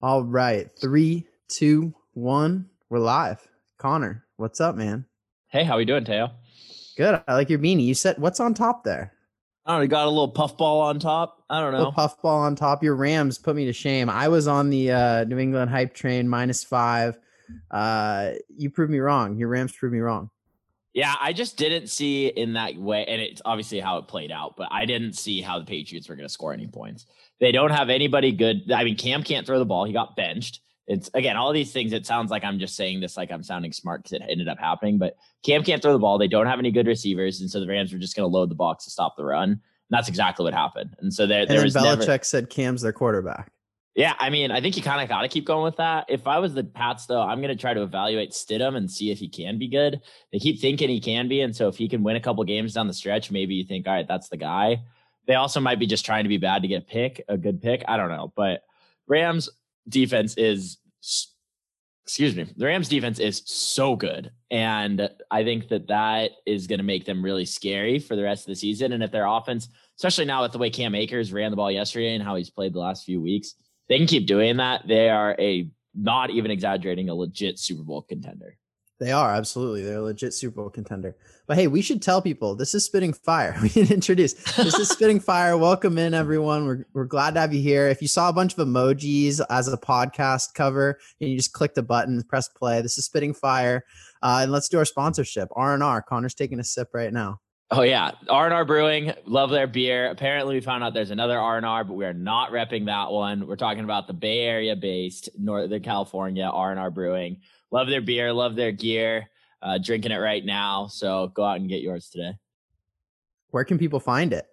All right. Three, two, one. We're live. Connor, what's up, man? Hey, how we doing, Teo? Good. I like your beanie. You said what's on top there? I don't know. Got a little puffball on top. I don't know. puffball on top. Your Rams put me to shame. I was on the uh, New England hype train minus five. Uh, you proved me wrong. Your Rams proved me wrong. Yeah, I just didn't see in that way, and it's obviously how it played out. But I didn't see how the Patriots were going to score any points. They don't have anybody good. I mean, Cam can't throw the ball. He got benched. It's again all these things. It sounds like I'm just saying this like I'm sounding smart because it ended up happening. But Cam can't throw the ball. They don't have any good receivers, and so the Rams were just going to load the box to stop the run. And that's exactly what happened. And so there, there and was Belichick never, said Cam's their quarterback. Yeah, I mean, I think you kind of got to keep going with that. If I was the Pats, though, I'm going to try to evaluate Stidham and see if he can be good. They keep thinking he can be, and so if he can win a couple games down the stretch, maybe you think, all right, that's the guy. They also might be just trying to be bad to get a pick, a good pick. I don't know, but Rams defense is excuse me, the Rams defense is so good. And I think that that is going to make them really scary for the rest of the season. And if their offense, especially now with the way Cam Akers ran the ball yesterday and how he's played the last few weeks, they can keep doing that. They are a not even exaggerating a legit Super Bowl contender. They are absolutely. They're a legit Super Bowl contender. But hey, we should tell people this is Spitting Fire. We can introduce this is Spitting Fire. Welcome in, everyone. We're we're glad to have you here. If you saw a bunch of emojis as a podcast cover and you just click the button, press play. This is Spitting Fire, uh, and let's do our sponsorship. R and R. Connor's taking a sip right now. Oh yeah, R and R Brewing, love their beer. Apparently, we found out there's another R and R, but we are not repping that one. We're talking about the Bay Area based Northern California R and R Brewing love their beer, love their gear. Uh, drinking it right now. So go out and get yours today. Where can people find it?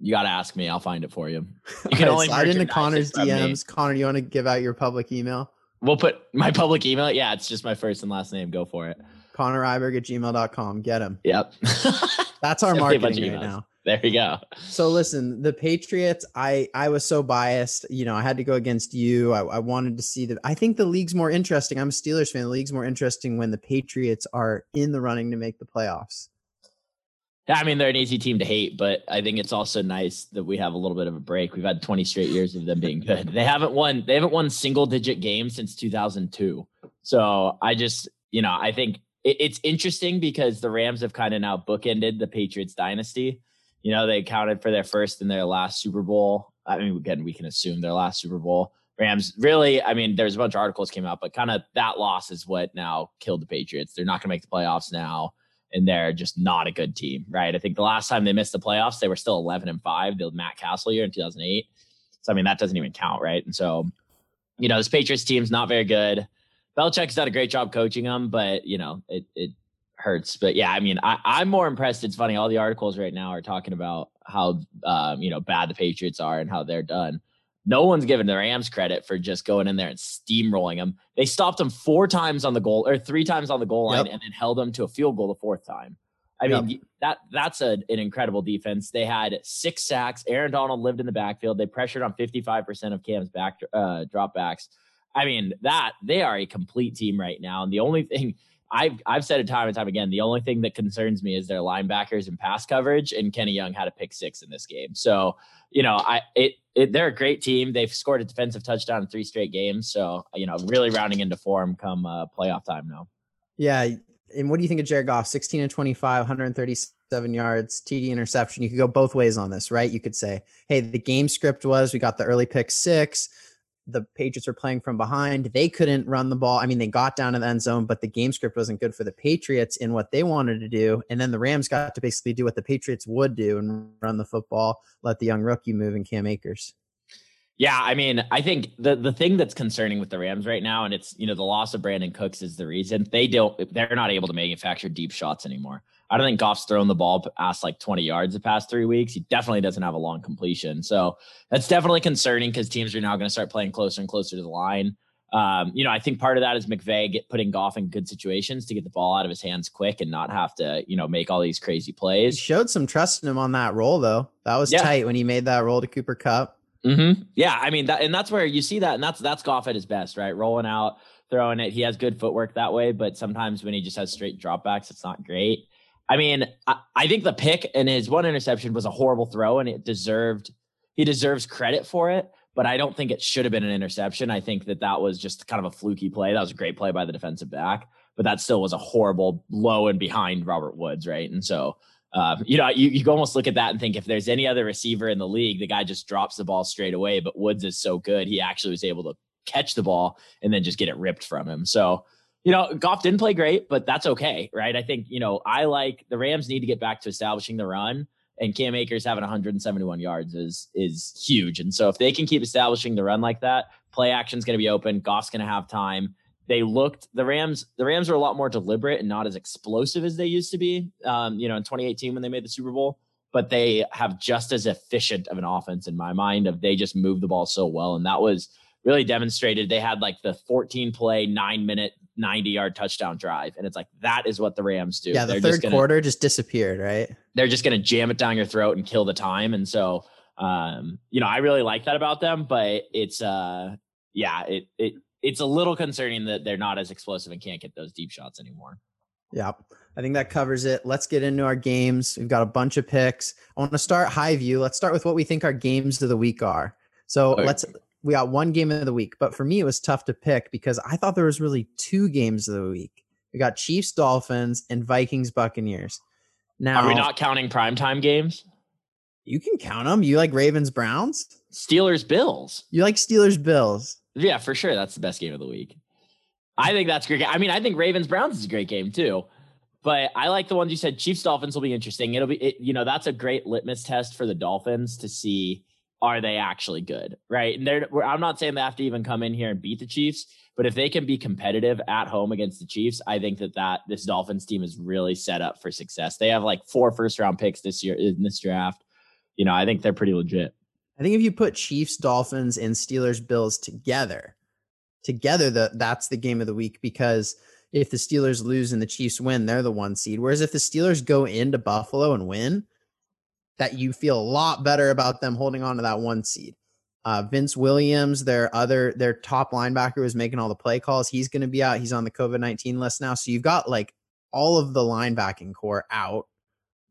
You got to ask me. I'll find it for you. You can only slide into Connor's DMs. Connor, you want to give out your public email? We'll put my public email. Yeah, it's just my first and last name. Go for it. Connor Iberg at gmail.com. Get him. Yep. That's our marketing right now. There you go. So listen, the Patriots, I I was so biased. You know, I had to go against you. I, I wanted to see that. I think the league's more interesting. I'm a Steelers fan. The league's more interesting when the Patriots are in the running to make the playoffs. I mean, they're an easy team to hate, but I think it's also nice that we have a little bit of a break. We've had 20 straight years of them being good. They haven't won. They haven't won single digit games since 2002. So I just, you know, I think it, it's interesting because the Rams have kind of now bookended the Patriots dynasty you know, they counted for their first and their last Super Bowl. I mean, again, we can assume their last Super Bowl. Rams really, I mean, there's a bunch of articles came out, but kind of that loss is what now killed the Patriots. They're not going to make the playoffs now, and they're just not a good team, right? I think the last time they missed the playoffs, they were still 11 and five, the Matt Cassel year in 2008. So I mean, that doesn't even count, right? And so, you know, this Patriots team's not very good. Belichick's done a great job coaching them, but you know, it it hurts. But yeah, I mean, I, I'm more impressed. It's funny. All the articles right now are talking about how um, you know bad the Patriots are and how they're done. No one's giving the Rams credit for just going in there and steamrolling them. They stopped them four times on the goal or three times on the goal line yep. and then held them to a field goal the fourth time. I yep. mean, that that's a, an incredible defense. They had six sacks. Aaron Donald lived in the backfield. They pressured on 55% of Cam's back uh, dropbacks. I mean, that they are a complete team right now. And the only thing I've I've said it time and time again. The only thing that concerns me is their linebackers and pass coverage, and Kenny Young had a pick six in this game. So you know, I it, it they're a great team. They've scored a defensive touchdown in three straight games. So you know, really rounding into form come uh, playoff time now. Yeah, and what do you think of Jared Goff? Sixteen and twenty five, 137 yards, TD interception. You could go both ways on this, right? You could say, hey, the game script was we got the early pick six the Patriots were playing from behind. They couldn't run the ball. I mean, they got down to the end zone, but the game script wasn't good for the Patriots in what they wanted to do. And then the Rams got to basically do what the Patriots would do and run the football, let the young rookie move in Cam Akers. Yeah, I mean, I think the the thing that's concerning with the Rams right now, and it's you know the loss of Brandin Cooks is the reason they don't they're not able to manufacture deep shots anymore. I don't think Goff's thrown the ball past like 20 yards the past three weeks. He definitely doesn't have a long completion. So that's definitely concerning because teams are now going to start playing closer and closer to the line. Um, you know, I think part of that is McVay get, putting Goff in good situations to get the ball out of his hands quick and not have to, you know, make all these crazy plays. He showed some trust in him on that roll, though. That was yeah. tight when he made that roll to Cooper Kupp. Mm-hmm. Yeah, I mean, that, and that's where you see that, and that's that's Goff at his best, right? Rolling out, throwing it. He has good footwork that way, but sometimes when he just has straight dropbacks, it's not great. I mean, I, I think the pick and his one interception was a horrible throw, and it deserved he deserves credit for it. but I don't think it should have been an interception. I think that that was just kind of a fluky play. That was a great play by the defensive back, but that still was a horrible low and behind Robert Woods, right? And so, um, you know, you, you almost look at that and think if there's any other receiver in the league, the guy just drops the ball straight away. But Woods is so good, he actually was able to catch the ball and then just get it ripped from him. So, you know, Goff didn't play great, but that's okay, right? I think, you know, I like the Rams need to get back to establishing the run and Cam Akers having 171 yards is is huge. And so if they can keep establishing the run like that, play action's going to be open. Goff's going to have time. They looked the Rams. The Rams are a lot more deliberate and not as explosive as they used to be. Um, you know, in 2018 when they made the Super Bowl, but they have just as efficient of an offense in my mind. Of they just move the ball so well, and that was really demonstrated. They had like the 14 play, nine minute 90 yard touchdown drive. And it's like, that is what the Rams do. Yeah, the they're 3rd quarter just disappeared, right? They're just going to jam it down your throat and kill the time. And so, um, you know, I really like that about them, but it's, uh, yeah, it, it, it's a little concerning that they're not as explosive and can't get those deep shots anymore. Yeah, I think that covers it. Let's get into our games. We've got a bunch of picks. I want to start high view. Let's start with what we think our games of the week are. So okay. let's we got one game of the week, but for me it was tough to pick because I thought there was really two games of the week. We got Chiefs, Dolphins, and Vikings, Buccaneers. Now, are we not counting primetime games? You can count them. You like Ravens, Browns, Steelers, Bills. You like Steelers, Bills. Yeah, for sure. That's the best game of the week. I think that's great. I mean, I think Ravens, Browns is a great game too. But I like the ones you said. Chiefs, Dolphins will be interesting. It'll be, it, you know, that's a great litmus test for the Dolphins to see are they actually good, right? And they're, I'm not saying they have to even come in here and beat the Chiefs, but if they can be competitive at home against the Chiefs, I think that that this Dolphins team is really set up for success. They have like four first round picks this year in this draft. You know, I think they're pretty legit. I think if you put Chiefs, Dolphins, and Steelers, Bills together, together, the that's the game of the week because if the Steelers lose and the Chiefs win, they're the one seed. Whereas if the Steelers go into Buffalo and win, that you feel a lot better about them holding on to that one seed. Uh, Vince Williams, their other their top linebacker, was making all the play calls. He's going to be out. He's on the COVID nineteen list now. So you've got like all of the linebacking core out,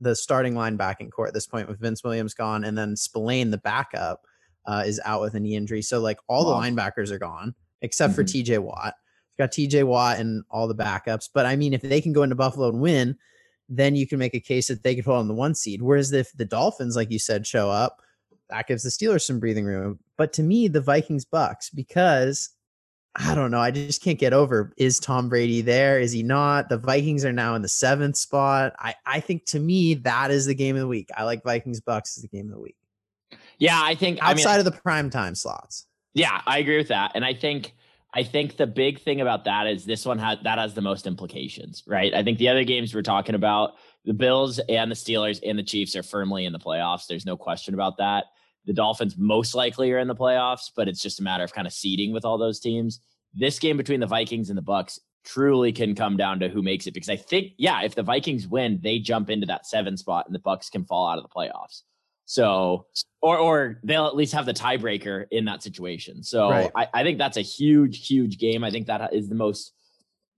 the starting linebacking core at this point with Vince Williams gone, and then Spillane, the backup, uh, is out with a knee injury. So like all wow. the linebackers are gone except mm-hmm. for T.J. Watt. You've got T.J. Watt and all the backups. But I mean, if they can go into Buffalo and win, then you can make a case that they could hold on the one seed. Whereas if the Dolphins, like you said, show up, that gives the Steelers some breathing room. But to me, the Vikings Bucks, because I don't know, I just can't get over is Tom Brady there? Is he not? The Vikings are now in the seventh spot. I, I think to me, that is the game of the week. I like Vikings Bucks as the game of the week. Yeah, I think outside I mean, of the prime time slots. Yeah, I agree with that. And I think I think the big thing about that is this one has that has the most implications, right? I think the other games we're talking about, the Bills and the Steelers and the Chiefs are firmly in the playoffs. There's no question about that. The Dolphins most likely are in the playoffs, but it's just a matter of kind of seeding with all those teams. This game between the Vikings and the Bucks truly can come down to who makes it because I think, yeah, if the Vikings win, they jump into that seven spot and the Bucks can fall out of the playoffs. So, or or they'll at least have the tiebreaker in that situation. So right. I, I think that's a huge, huge game. I think that is the most,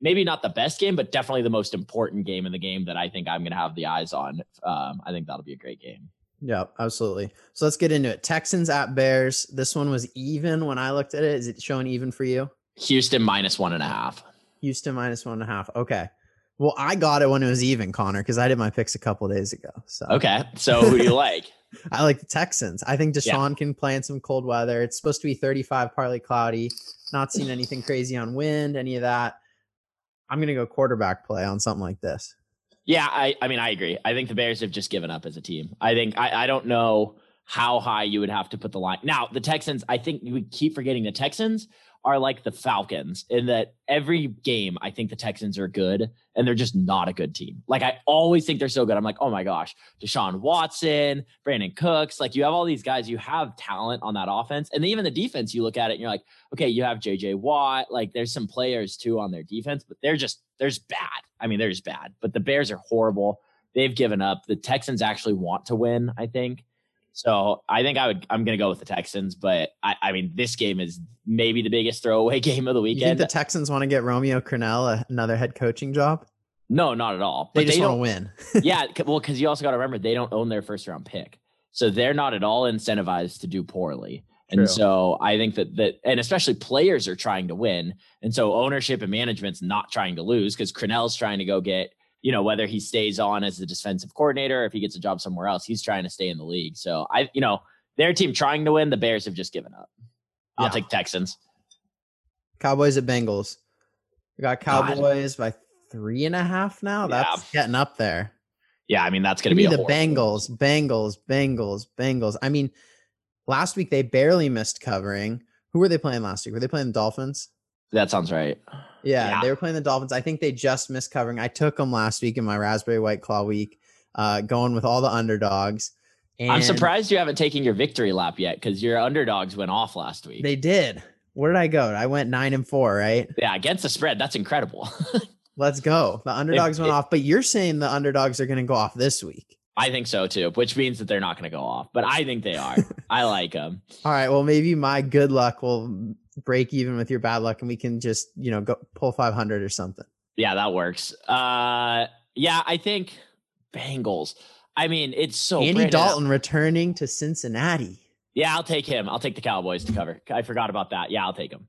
maybe not the best game, but definitely the most important game in the game that I think I'm going to have the eyes on. Um, I think that'll be a great game. Yeah, absolutely. So let's get into it. Texans at Bears. This one was even when I looked at it. Is it showing even for you? Houston minus one and a half. Houston minus one and a half. Okay. Well, I got it when it was even, Connor, because I did my picks a couple days ago. So okay. So who do you like? I like the Texans. I think Deshaun yeah. can play in some cold weather. It's supposed to be 35, partly cloudy. Not seeing anything crazy on wind, any of that. I'm gonna go quarterback play on something like this. Yeah, I, I mean, I agree. I think the Bears have just given up as a team. I think I, I don't know how high you would have to put the line. Now, the Texans, I think we keep forgetting the Texans are like the Falcons in that every game I think the Texans are good and they're just not a good team. Like I always think they're so good. I'm like, oh my gosh, Deshaun Watson, Brandin Cooks, like you have all these guys, you have talent on that offense. And even the defense, you look at it and you're like, okay, you have JJ Watt, like there's some players too on their defense, but they're just there's bad. I mean, they're just bad. But the Bears are horrible. They've given up. The Texans actually want to win, I think. So I think I would I'm gonna go with the Texans, but I, I mean this game is maybe the biggest throwaway game of the weekend. You think the Texans want to get Romeo Crennel uh, another head coaching job? No, not at all. They but just want to win. yeah, well, because you also got to remember they don't own their first round pick, so they're not at all incentivized to do poorly. And True. so I think that that and especially players are trying to win. And so ownership and management's not trying to lose because Crennel's trying to go get, you know, whether he stays on as the defensive coordinator or if he gets a job somewhere else, he's trying to stay in the league. So I, you know, their team trying to win, the Bears have just given up. I'll yeah. take Texans. Cowboys at Bengals. We got Cowboys God. by three and a half now. That's yeah. getting up there. Yeah, I mean that's going to be the Bengals, Bengals, Bengals, Bengals. I mean, last week they barely missed covering. Who were they playing last week? Were they playing the Dolphins? That sounds right. Yeah, yeah, they were playing the Dolphins. I think they just missed covering. I took them last week in my Raspberry White Claw week, uh, going with all the underdogs. And I'm surprised you haven't taken your victory lap yet because your underdogs went off last week. They did. Where did I go? I went nine and four, right? Yeah, against the spread. That's incredible. Let's go. The underdogs if, went if, off, but you're saying the underdogs are going to go off this week. I think so too, which means that they're not going to go off, but I think they are. I like them. All right. Well, maybe my good luck will break even with your bad luck and we can just, you know, go pull 500 or something. Yeah, that works. Uh, yeah, I think Bengals. I mean, it's so Andy Dalton returning to Cincinnati. Yeah, I'll take him. I'll take the Cowboys to cover. I forgot about that. Yeah, I'll take him.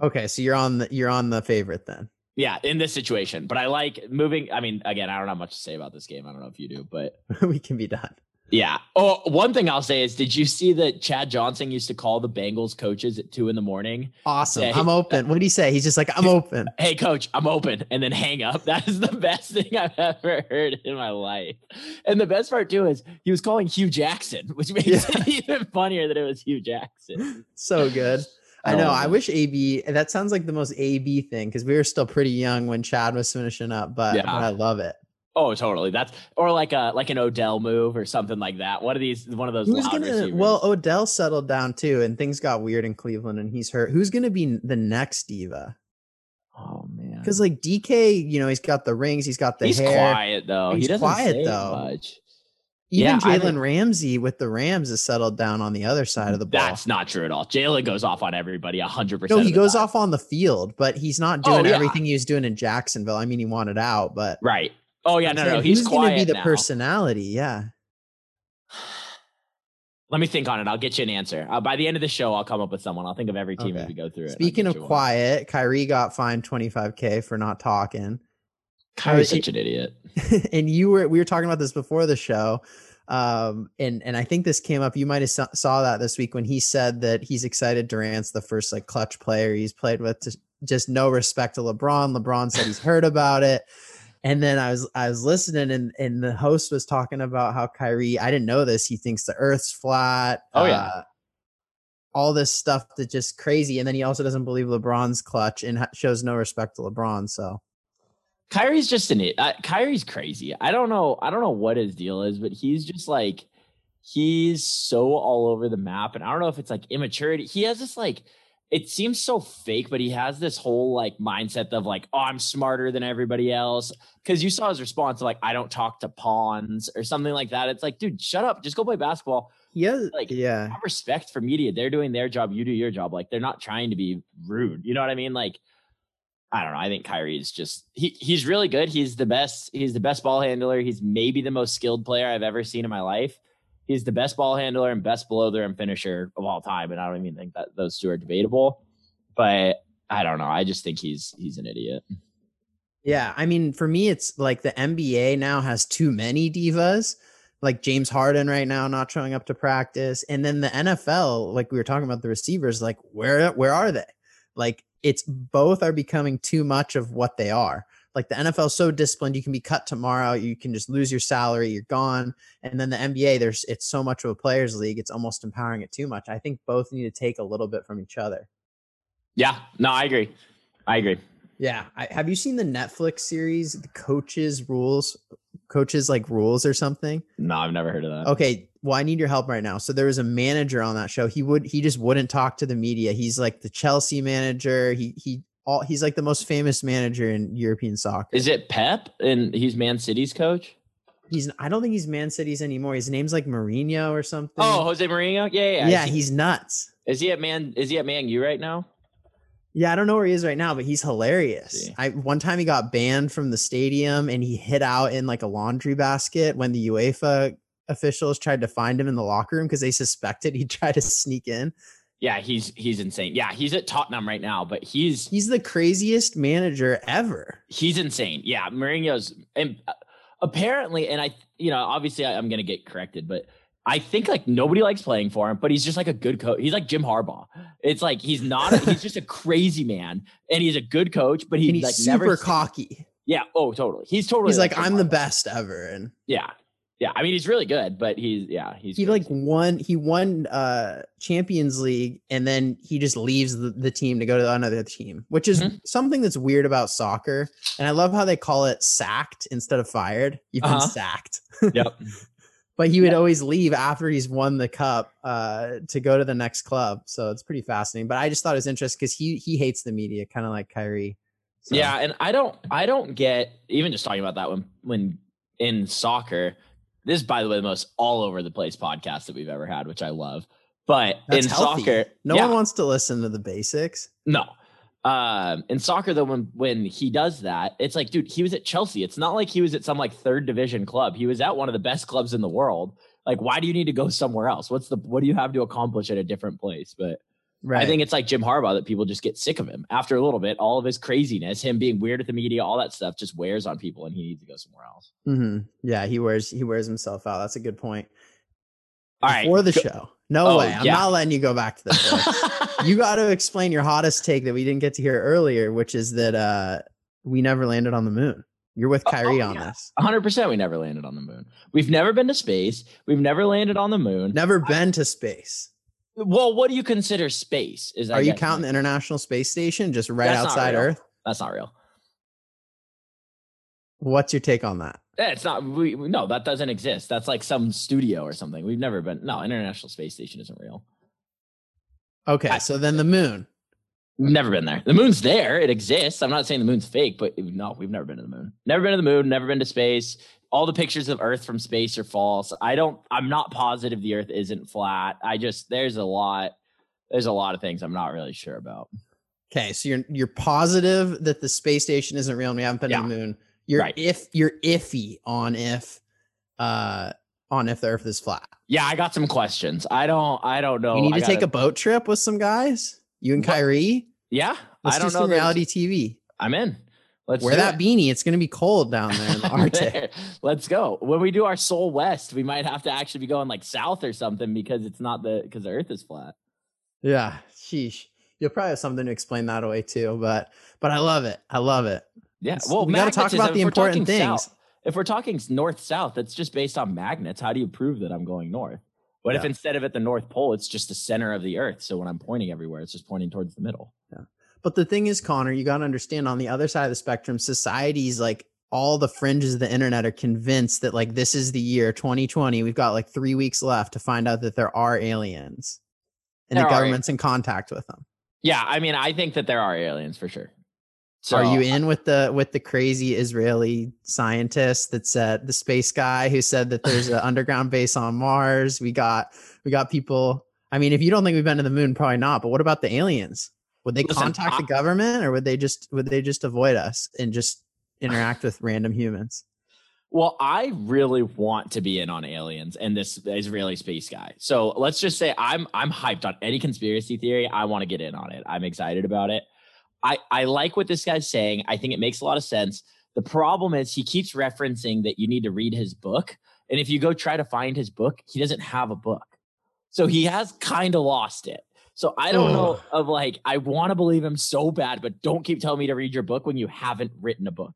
Okay, so you're on the you're on the favorite then. Yeah, in this situation. But I like moving. I mean, again, I don't have much to say about this game. I don't know if you do, but we can be done. Yeah. Oh, one thing I'll say is, did you see that Chad Johnson used to call the Bengals coaches at two in the morning? Awesome. Say, I'm open. What did he say? He's just like, I'm open. Hey, coach, I'm open, and then hang up. That is the best thing I've ever heard in my life. And the best part too is he was calling Hue Jackson, which makes yeah. it even funnier that it was Hue Jackson. So good. I know. I oh. wish AB. That sounds like the most AB thing because we were still pretty young when Chad was finishing up, but, yeah. but I love it. Oh, totally. That's or like a like an Odell move or something like that. One of these, one of those. Who's gonna? Receivers. Well, Odell settled down too, and things got weird in Cleveland, and he's hurt. Who's gonna be the next diva? Oh man, because like DK, you know, he's got the rings, he's got the he's hair. quiet though. He's he doesn't quiet though. Much. Even yeah, Jalen Ramsey with the Rams has settled down on the other side of the ball. That's not true at all. Jalen goes off on everybody hundred percent. No, he goes time. off on the field, but he's not oh, doing oh, yeah. everything he was doing in Jacksonville. I mean, he wanted out, but right. Oh yeah, no, no, he's going to be the now. personality. Yeah. Let me think on it. I'll get you an answer. Uh, by the end of the show, I'll come up with someone. I'll think of every team okay. as we go through it. Speaking of quiet, one. Kyrie got fined 25k for not talking. Kyrie's such an idiot. and you were we were talking about this before the show. Um, and and I think this came up. You might have saw that this week when he said that he's excited Durant's the first like clutch player he's played with. To, just no respect to LeBron. LeBron said he's heard about it. And then I was I was listening and and the host was talking about how Kyrie, I didn't know this, he thinks the earth's flat. Oh yeah. Uh, all this stuff that just crazy. And then he also doesn't believe LeBron's clutch and shows no respect to LeBron. So Kyrie's just an it. Uh, Kyrie's crazy. I don't know. I don't know what his deal is, but he's just like he's so all over the map. And I don't know if it's like immaturity. He has this like it seems so fake, but he has this whole like mindset of like, oh, I'm smarter than everybody else. Cause you saw his response like, I don't talk to pawns or something like that. It's like, dude, shut up. Just go play basketball. Yeah. Like, yeah. Have respect for media. They're doing their job. You do your job. Like, they're not trying to be rude. You know what I mean? Like, I don't know. I think Kyrie is just he he's really good. He's the best, he's the best ball handler. He's maybe the most skilled player I've ever seen in my life he's the best ball handler and best below the rim finisher of all time. And I don't even think that those two are debatable. But I don't know. I just think he's he's an idiot. Yeah, I mean, for me, it's like the NBA now has too many divas, like James Harden right now not showing up to practice, and then the NFL, like we were talking about the receivers, like where where are they? Like it's both are becoming too much of what they are like the NFL is so disciplined, you can be cut tomorrow, you can just lose your salary, you're gone. And then the NBA, there's it's so much of a players league, it's almost empowering it too much. I think both need to take a little bit from each other. Yeah, no, I agree. I agree. Yeah, I, have you seen the Netflix series, The Coaches Rules, Coaches like Rules or something? No, I've never heard of that. Okay, well, I need your help right now. So there was a manager on that show. He would he just wouldn't talk to the media. He's like the Chelsea manager. He he all he's like the most famous manager in European soccer. Is it Pep and he's Man City's coach? He's I don't think he's Man City's anymore. His name's like Mourinho or something. Oh, Jose Mourinho? Yeah, yeah. Yeah, he's nuts. Is he at Man is he at Man U right now? Yeah, I don't know where he is right now, but he's hilarious. I one time he got banned from the stadium and he hid out in like a laundry basket when the UEFA officials tried to find him in the locker room because they suspected he tried to sneak in Yeah, he's he's insane. Yeah, he's at Tottenham right now, but he's He's the craziest manager ever. he's insane. Yeah, Mourinho's and uh, apparently, and I, you know, obviously I, I'm gonna get corrected, but I think like nobody likes playing for him, but he's just like a good coach. He's like Jim Harbaugh. It's like he's not. A, he's just a crazy man, and he's a good coach, but he he's like super never. cocky. Yeah. Oh, totally. He's totally. He's like, Jim I'm the best ever. And Yeah. Yeah. I mean, he's really good, but he's yeah, he's he like won he won uh Champions League and then he just leaves the, the team to go to another team, which is Mhm. something that's weird about soccer. And I love how they call it sacked instead of fired. You've been Uh-huh. sacked. Yep. But he would Yeah. always leave after he's won the cup uh, to go to the next club. So it's pretty fascinating. But I just thought it was interesting because he he hates the media, kind of like Kyrie. So, Yeah, and I don't I don't get even just talking about that when when in soccer. This is by the way the most all over the place podcast that we've ever had, which I love. But That's in healthy. soccer, no yeah, one wants to listen to the basics. no. Um, in soccer though, when when he does that, it's like, dude, he was at Chelsea. It's not like he was at some like third division club. He was at one of the best clubs in the world. Like, why do you need to go somewhere else? What's the what do you have to accomplish at a different place? But Right. I think it's like Jim Harbaugh that people just get sick of him after a little bit. All of his craziness, him being weird at the media, all that stuff just wears on people, and he needs to go somewhere else. Mhm. Yeah, he wears he wears himself out. That's a good point. All right, Before the go- show. No Oh, way. I'm yeah. not letting you go back to the you got to explain your hottest take that we didn't get to hear earlier, which is that uh we never landed on the moon. You're with Oh, Kyrie oh, on yeah. this. 100% we never landed on the moon. We've never been to space. We've never landed on the moon. Never been to space. Well, what do you consider space? Is Are you counting the International Space Station just right That's outside. Earth? That's not real. What's your take on that? Eh, It's not. We, we- no, that doesn't exist. That's like some studio or something. We've never been. No, International Space Station isn't real. Okay, I- so then the moon. Never been there. The moon's there. It exists. I'm not saying the moon's fake, but no, we've never been to the moon. Never been to the moon. Never been to space. All the pictures of Earth from space are false. I don't. I'm not positive the Earth isn't flat. I just there's a lot. There's a lot of things I'm not really sure about. Okay, so you're you're positive that the space station isn't real and we haven't been Yeah. to the moon. You're Right. if you're iffy on if uh on if the earth is flat. Yeah, I got some questions. I don't. I don't know. you need I to take gotta- a boat trip with some guys. You and? Kyrie. Yeah, Let's I do don't know. some there's- reality TV. I'm in. Let's Wear that it. beanie. It's gonna be cold down there in the Arctic. Let's go. When we do our soul west, we might have to actually be going like south or something because it's not the because the Earth is flat. Yeah, sheesh. You'll probably have something to explain that away too, but but I love it. I love it. Yeah. It's- Well, we gotta talk about the important things. south- if we're talking north south, that's just based on magnets. How do you prove that I'm going north? What if instead of at the North Pole, it's just the center of the Earth? So when I'm pointing everywhere, it's just pointing towards the middle. But the thing is, Connor, you got to understand on the other side of the spectrum, societies like all the fringes of the internet are convinced that like this is the year 2020. We've got like three weeks left to find out that there are aliens and There the government's in contact with them. Yeah, I mean, I think that there are aliens for sure. So are you in with the with the crazy Israeli scientist that said the space guy who said that there's an underground base on Mars? We got we got people. I mean, if you don't think we've been to the moon, probably not. But what about the aliens? Would they Listen, contact I- the government, or would they just would they just avoid us and just interact with random humans? Well, I really want to be in on aliens and this Israeli space guy. So let's just say I'm I'm hyped on any conspiracy theory. I want to get in on it. I'm excited about it. I I like what this guy's saying. I think it makes a lot of sense. The problem is he keeps referencing that you need to read his book, and if you go try to find his book, he doesn't have a book. So he has kind of lost it. So I don't know of like I want to believe him so bad, but don't keep telling me to read your book when you haven't written a book.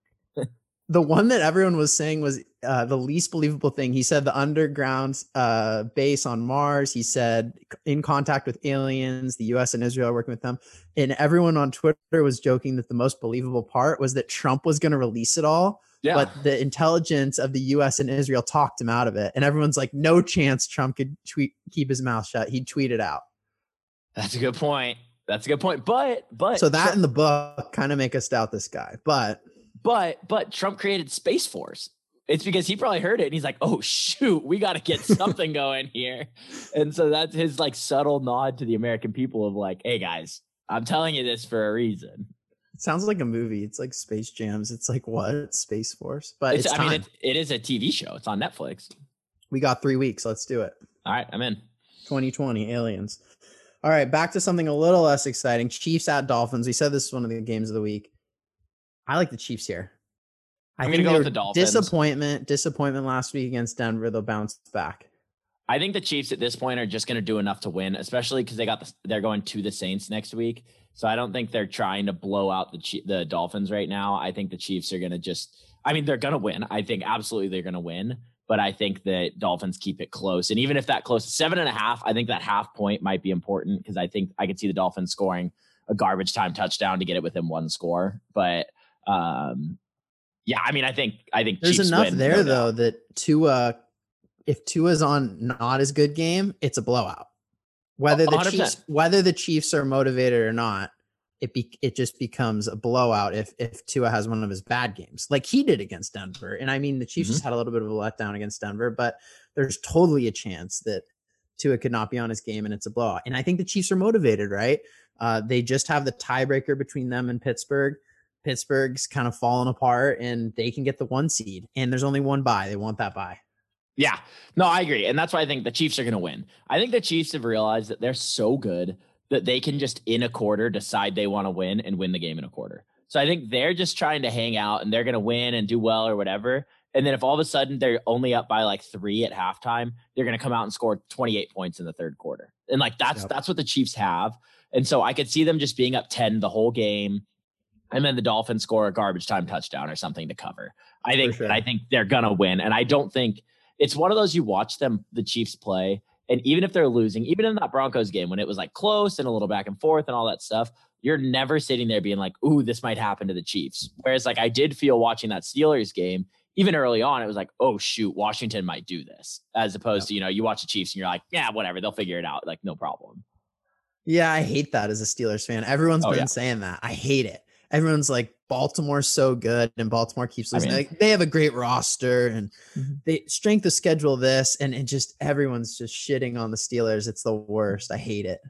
The one that everyone was saying was uh, the least believable thing. He said the underground uh, base on Mars. He said in contact with aliens. The U.S. and Israel are working with them. And everyone on Twitter was joking that the most believable part was that Trump was going to release it all, Yeah. but the intelligence of the U.S. and Israel talked him out of it. And everyone's like, no chance Trump could tweet keep his mouth shut. He'd tweet it out. That's a good point. That's a good point. But but So that Trump, in the book kind of make us doubt this guy. But but but Trump created Space Force. It's because he probably heard it and he's like, "Oh shoot, we got to get something going here." And so that's his like subtle nod to the American people of like, "Hey guys, I'm telling you this for a reason." it sounds like a movie. It's like Space Jams. It's like what Space Force? But it's, It's, I mean, it, it is a TV show. It's on Netflix. we got three weeks. Let's do it. All right, I'm in. 2020 aliens. All right, back to something a little less exciting. Chiefs at Dolphins. We said this is one of the games of the week. I like the Chiefs here. I am gonna go with the Dolphins. Disappointment, disappointment last week against Denver. They'll bounce back. I think the Chiefs at this point are just going to do enough to win, especially because they got the, they're going to the Saints next week. So I don't think they're trying to blow out the the Dolphins right now. I think the Chiefs are going to just. I mean, they're going to win. I think absolutely they're going to win. But I think that Dolphins keep it close. And even if that close seven and a half, I think that half point might be important because I think I could see the Dolphins scoring a garbage time touchdown to get it within one score. But um, yeah, I mean, I think I think there's Chiefs enough win, there no though that Tua, if Tua's on not as good game, it's a blowout. Whether the 100%. Chiefs whether the Chiefs are motivated or not, it be it just becomes a blowout if if Tua has one of his bad games, like he did against Denver. And I mean, the Chiefs mm-hmm. just had a little bit of a letdown against Denver, but there's totally a chance that Tua could not be on his game and it's a blowout. And I think the Chiefs are motivated, right? Uh, they just have the tiebreaker between them and Pittsburgh. Pittsburgh's kind of fallen apart and they can get the one seed. And there's only one buy. They want that buy. Yeah. No, I agree. And that's why I think the Chiefs are going to win. I think the Chiefs have realized that they're so good that they can just in a quarter decide they want to win and win the game in a quarter. So I think they're just trying to hang out and they're going to win and do well or whatever. And then if all of a sudden they're only up by like three at halftime, they're going to come out and score 28 points in the third quarter. And like that's yep. that's what the Chiefs have. And so I could see them just being up 10 the whole game and then the Dolphins score a garbage time touchdown or something to cover. I think sure. I think they're gonna win, and I don't think it's one of those you watch them the Chiefs play, and even if they're losing, even in that Broncos game when it was like close and a little back and forth and all that stuff, you're never sitting there being like, "Ooh, this might happen to the Chiefs." Whereas like I did feel watching that Steelers game. Even early on, it was like, oh shoot, Washington might do this, as opposed to you know you watch the Chiefs and you're like, yeah, whatever, they'll figure it out, like no problem. Yeah, I hate that as a Steelers fan. Everyone's oh, been yeah. saying that. I hate it everyone's like Baltimore's so good and Baltimore keeps losing. I mean, like, they have a great roster and mm-hmm. they strength of schedule this and it just everyone's just shitting on the Steelers. It's the worst. I hate it.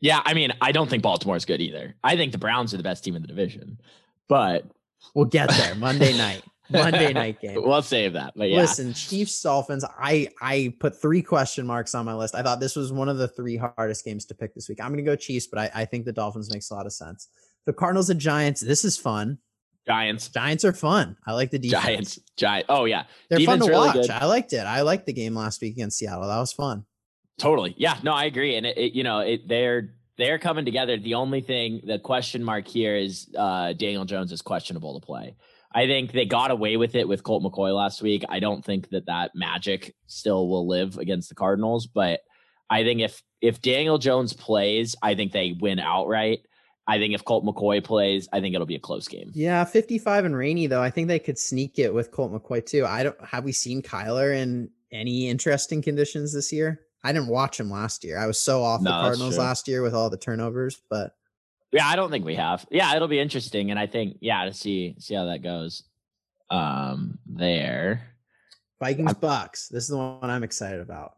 Yeah, I mean, I don't think Baltimore is good either. I think the Browns are the best team in the division, but we'll get there Monday night. Monday night game. We'll save that. But yeah. Listen, Chiefs Dolphins. I I put three question marks on my list. I thought this was one of the three hardest games to pick this week. I'm gonna go Chiefs, but I, I think the Dolphins makes a lot of sense. The Cardinals and Giants. This is fun. Giants. Giants are fun. I like the defense. Giants. Giant. Oh yeah, they're defense fun to really watch. Good. I liked it. I liked the game last week against Seattle. That was fun. Totally. Yeah. No, I agree. And it, it you know, it, they're they're coming together. The only thing, the question mark here is uh, Daniel Jones is questionable to play. I think they got away with it with Colt McCoy last week. I don't think that that magic still will live against the Cardinals, but I think if if Daniel Jones plays, I think they win outright. I think if Colt McCoy plays, I think it'll be a close game. Yeah, 55 and rainy though. I think they could sneak it with Colt McCoy too. I don't have we seen Kyler in any interesting conditions this year? I didn't watch him last year. I was so off no, the Cardinals last year with all the turnovers, but yeah, I don't think we have. Yeah, it'll be interesting, and I think yeah to see see how that goes. Um, there. Vikings Bucks. This is the one I'm excited about.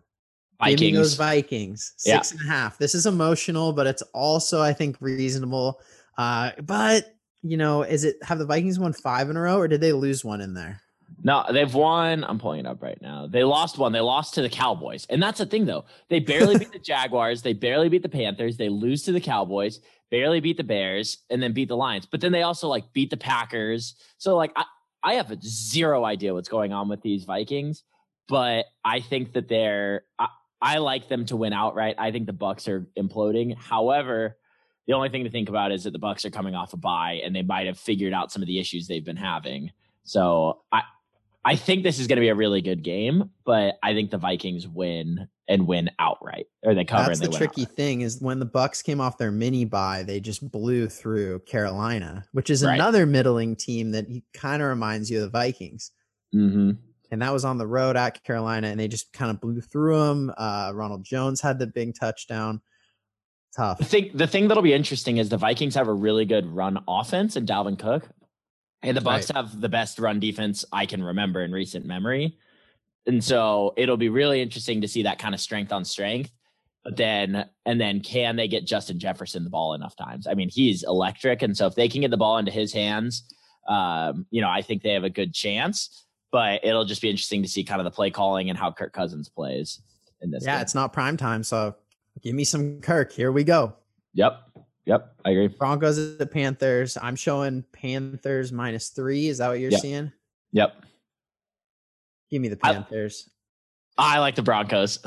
Vikings. Give me those Vikings. Six yeah. and a half. This is emotional, but it's also, I think, reasonable. Uh, but you know, is it have the Vikings won five in a row or did they lose one in there? No, they've won. I'm pulling it up right now. They lost one. They lost to the Cowboys. And that's the thing, though. They barely beat the Jaguars. They barely beat the Panthers. They lose to the Cowboys, barely beat the Bears, and then beat the Lions. But then they also like beat the Packers. So, like, I, I have a zero idea what's going on with these Vikings. But I think that they're, I, I like them to win outright. I think the Bucks are imploding. However, the only thing to think about is that the Bucks are coming off a bye and they might have figured out some of the issues they've been having. So I I think this is going to be a really good game, but I think the Vikings win and win outright, or they cover. That's the tricky outright. thing is when the Bucks came off their mini bye, they just blew through Carolina, which is right. another middling team that kind of reminds you of the Vikings. Mm-hmm. And that was on the road at Carolina, and they just kind of blew through them. Uh, Ronald Jones had the big touchdown. Tough. The thing, the thing that'll be interesting is the Vikings have a really good run offense and Dalvin Cook. And the Bucks right. have the best run defense I can remember in recent memory. And so it'll be really interesting to see that kind of strength on strength. But then, and then can they get Justin Jefferson the ball enough times? I mean, he's electric. And so if they can get the ball into his hands, um, you know, I think they have a good chance. But it'll just be interesting to see kind of the play calling and how Kirk Cousins plays in this. Yeah, game. it's not prime time. So Give me some Kirk. Here we go. Yep. Yep. I agree. Broncos at the Panthers. I'm showing Panthers minus three. Is that what you're Yep. seeing? Yep. Give me the Panthers. I like the Broncos.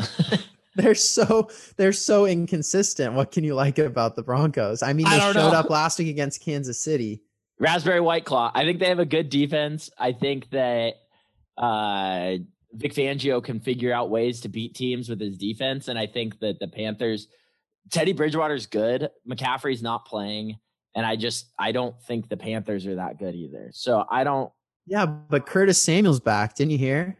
they're so they're so inconsistent. What can you like about the Broncos? I mean, they don't showed know. up last week against Kansas City. Raspberry White Claw. I think they have a good defense. I think that uh, Vic Fangio can figure out ways to beat teams with his defense, and I think that the Panthers, Teddy Bridgewater's good. McCaffrey's not playing, and I just I don't think the Panthers are that good either. So I don't. Yeah, but Curtis Samuel's back. Didn't you hear?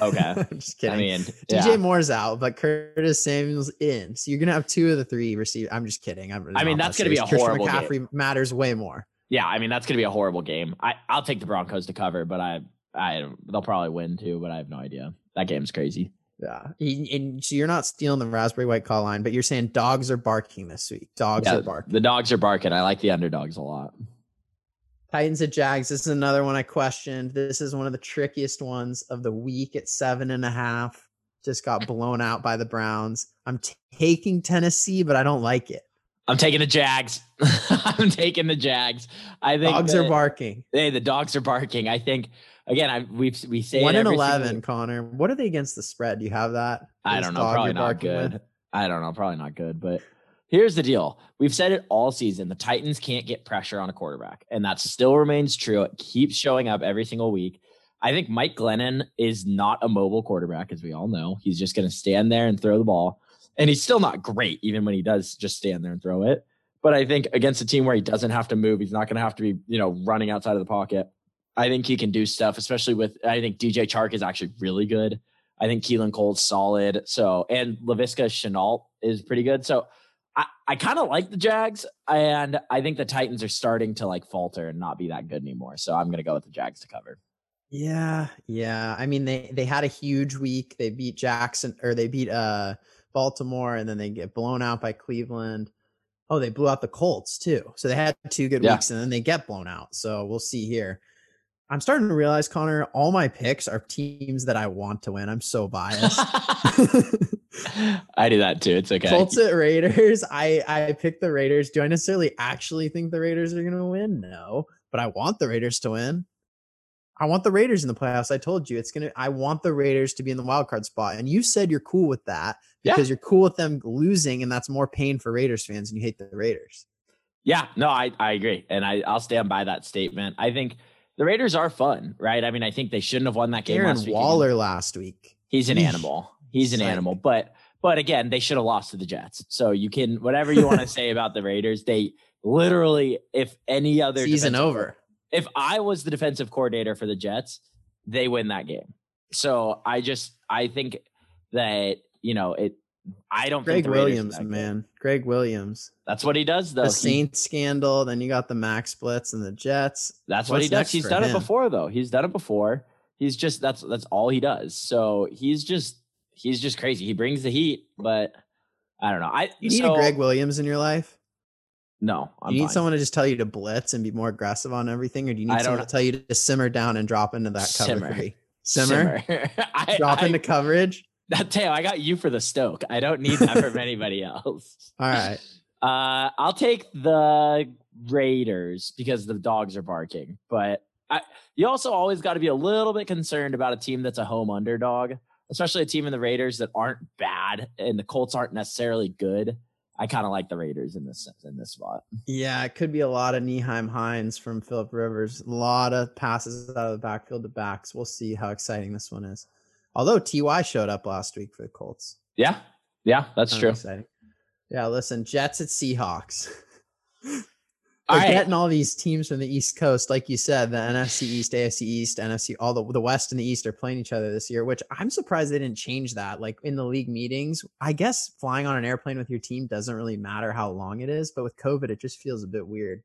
Okay. I'm just kidding. I mean, DJ yeah. Moore's out, but Curtis Samuel's in. So you're gonna have two of the three receive. I'm just kidding. I'm I mean, that's gonna be a serious. horrible Christian game. McCaffrey matters way more. yeah, I mean that's gonna be a horrible game. I I'll take the Broncos to cover, but I I don't- they'll probably win too, but I have no idea. That game's crazy. Yeah. And- so you're not stealing the raspberry White Claw line, but you're saying dogs are barking this week. Dogs Yeah, are barking. the dogs are barking. I like the underdogs a lot. Titans at Jags. This is another one I questioned. This is one of the trickiest ones of the week at seven and a half. Just got blown out by the Browns. I'm taking Tennessee, but I don't like it. I'm taking the Jags. I'm taking the Jags. I think Dogs are barking. Hey, the dogs are barking. I think again. I we've we say One and eleven, Connor. What are they against the spread? Do you have that? I don't know. Probably not good. with? I don't know. Probably not good. But here's the deal: we've said it all season. The Titans can't get pressure on a quarterback, and that still remains true. It keeps showing up every single week. I think Mike Glennon is not a mobile quarterback, as we all know. He's just going to stand there and throw the ball, and he's still not great, even when he does just stand there and throw it. But I think against a team where he doesn't have to move, he's not going to have to be, you know, running outside of the pocket. I think he can do stuff, especially with. I think DJ Chark is actually really good. I think Keelan Cole's solid. So and Laviska Shenault is pretty good. So I, I kind of like the Jags, and I think the Titans are starting to like falter and not be that good anymore. So I'm gonna go with the Jags to cover. Yeah, yeah. I mean, they they had a huge week. They beat Jackson or they beat uh Baltimore, and then they get blown out by Cleveland. Oh, they blew out the Colts too. So they had two good Yeah. weeks, and then they get blown out. So we'll see here. I'm starting to realize, Connor, all my picks are teams that I want to win. I'm so biased. I do that too. It's okay. Colts at Raiders. I I picked the Raiders. Do I necessarily actually think the Raiders are going to win? No, but I want the Raiders to win. I want the Raiders in the playoffs. I told you it's gonna. I want the Raiders to be in the wild card spot, and you said you're cool with that Yeah. because you're cool with them losing, and that's more pain for Raiders fans, and you hate the Raiders. Yeah, no, I, I agree. And I, I'll stand by that statement. I think the Raiders are fun, right? I mean, I think they shouldn't have won that game Aaron last week. Waller last week. He's an animal. He's an animal. But but again, they should have lost to the Jets. So you can whatever you want to say about the Raiders, they literally, if any other Season over. If I was the defensive coordinator for the Jets, they win that game. So I just I think that, you know, it I don't Gregg think the Raiders are Williams, that good. man. Gregg Williams. That's what he does though. The He- Saints scandal. Then you got the Max splits and the Jets. That's what he does. He's done it before though. He's done it before. He's just that's that's all he does. So he's just he's just crazy. He brings the heat, but I don't know. I You need so- a Gregg Williams in your life. No, I'm you need fine. someone to just tell you to blitz and be more aggressive on everything, or do you need someone to tell you to simmer down and drop into that cover Simmer. three? Simmer, I, drop I, into coverage. That Teo, I got you for the Stoke. I don't need that from anybody else. All right. Uh, I'll take the Raiders because the dogs are barking. But I, you also always got to be a little bit concerned about a team that's a home underdog, especially a team in the Raiders that aren't bad and the Colts aren't necessarily good. I kind of like the Raiders in this in this spot. Yeah, it could be a lot of Nyheim Hines from Philip Rivers. A lot of passes out of the backfield to backs. We'll see how exciting this one is. Although Ty showed up last week for the Colts. Yeah, yeah, that's Kinda true. Exciting. Yeah, listen, Jets at Seahawks. They're right. getting all these teams from the East Coast, like you said, the NFC East, AFC East, NFC, all the the West and the East are playing each other this year. Which I'm surprised they didn't change that. Like in the league meetings, I guess flying on an airplane with your team doesn't really matter how long it is, but with COVID, it just feels a bit weird.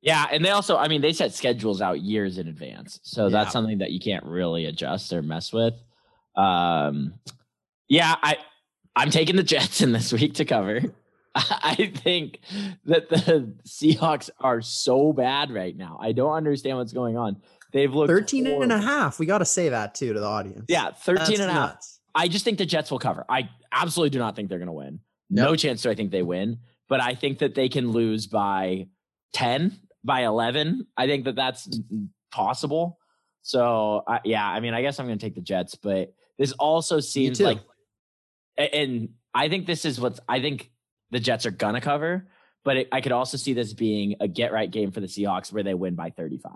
Yeah, and they also, I mean, they set schedules out years in advance, so Yeah. that's something that you can't really adjust or mess with. Um, yeah, I I'm taking the Jets in this week to cover. I think that the Seahawks are so bad right now. I don't understand what's going on. They've looked 13 and a half. We got to say that too to the audience. Yeah, 13 That's and a half. nuts. I just think the Jets will cover. I absolutely do not think they're going to win. No chance do I think they win, but I think that they can lose by 10, by 11. I think that that's possible. So, uh, yeah, I mean, I guess I'm going to take the Jets, but this also seems like, and I think this is what's, I think the Jets are going to cover, but it, I could also see this being a get right game for the Seahawks where they win by 35,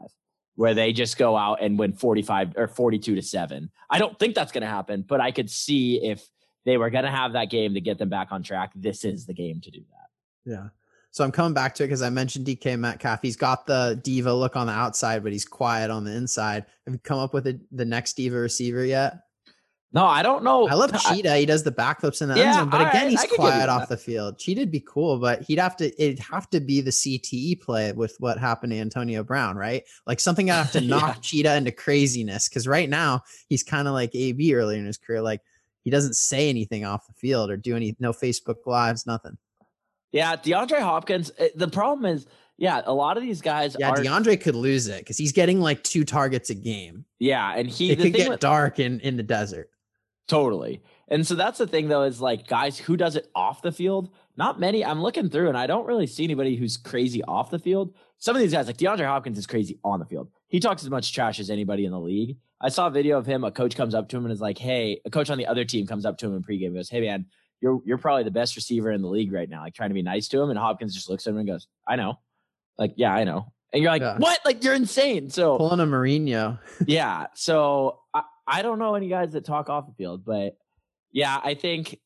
where they just go out and win 45 or 42 to 7. I don't think that's going to happen, but I could see if they were going to have that game to get them back on track, this is the game to do that. Yeah. So I'm coming back to it because I mentioned DK Metcalf. He's got the diva look on the outside, but he's quiet on the inside. Have you come up with a, the next diva receiver yet? No, I don't know. I love Cheetah. He does the backflips in the Yeah, end zone, but again, right, he's I could give you quiet off the field. Cheetah'd be cool, but he'd have to. It'd have to be the CTE play with what happened to Antonio Brown, right? Like something I have to knock Yeah. Cheetah into craziness because right now he's kind of like AB earlier in his career. Like he doesn't say anything off the field or do any no Facebook lives, nothing. Yeah, DeAndre Hopkins. eh, The problem is, yeah, a lot of these guys Yeah, are. DeAndre could lose it because he's getting like two targets a game. yeah, and he It could get with- dark in in the desert. Totally. And so that's the thing though, is like guys who does it off the field. Not many. I'm looking through and I don't really see anybody who's crazy off the field. Some of these guys, like DeAndre Hopkins, is crazy on the field. He talks as much trash as anybody in the league. I saw a video of him. A coach comes up to him and is like, "Hey," a coach on the other team comes up to him in pregame and goes, "Hey man, you're you're probably the best receiver in the league right now." Like trying to be nice to him, and Hopkins just looks at him and goes, "I know." Like, yeah, I know. And you're like, Yeah. "What? Like you're insane." So Pulling a Mourinho. yeah. So I, I don't know any guys that talk off the field, but yeah, I think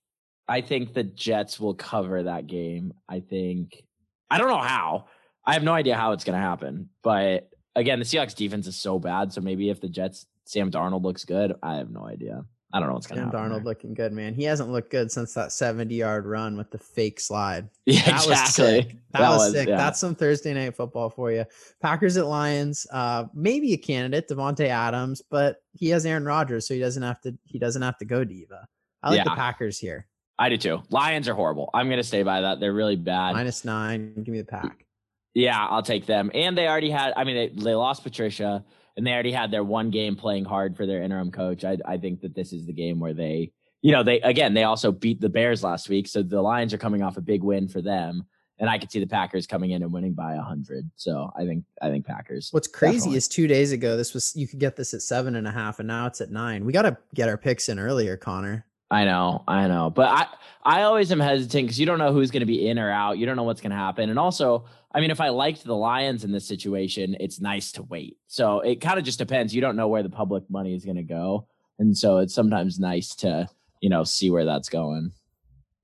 I think the Jets will cover that game. I think I don't know how. I have no idea how it's gonna happen. But again, the Seahawks defense is so bad. So maybe if the Jets Sam Darnold looks good, I have no idea. I don't know what's gonna Sam happen. Darnold there. looking good, man. He hasn't looked good since that 70 yard run with the fake slide. Yeah, That was exactly. sick. That, was, sick. yeah. That's some Thursday night football for you. Packers at Lions, uh, maybe a candidate, Davante Adams, but he has Aaron Rodgers, so he doesn't have to. He doesn't have to go diva. I like the Packers here. I do too. Lions are horrible. I'm gonna stay by that. They're really bad. Minus nine. Give me the pack. Yeah, I'll take them. And they already had, I mean, they, they lost Patricia and they already had their one game playing hard for their interim coach. I, I think that this is the game where they, you know, they, again, they also beat the Bears last week. So the Lions are coming off a big win for them. And I could see the Packers coming in and winning by a hundred. So I think, I think Packers. What's crazy Definitely. is two days ago, this was you could get this at seven and a half, and now it's at nine. We got to get our picks in earlier, Connor. I know, I know, but I I always am hesitant because you don't know who's going to be in or out. You don't know what's going to happen, and also, I mean, if I liked the Lions in this situation, it's nice to wait. So it kind of just depends. You don't know where the public money is going to go, and so it's sometimes nice to you know see where that's going.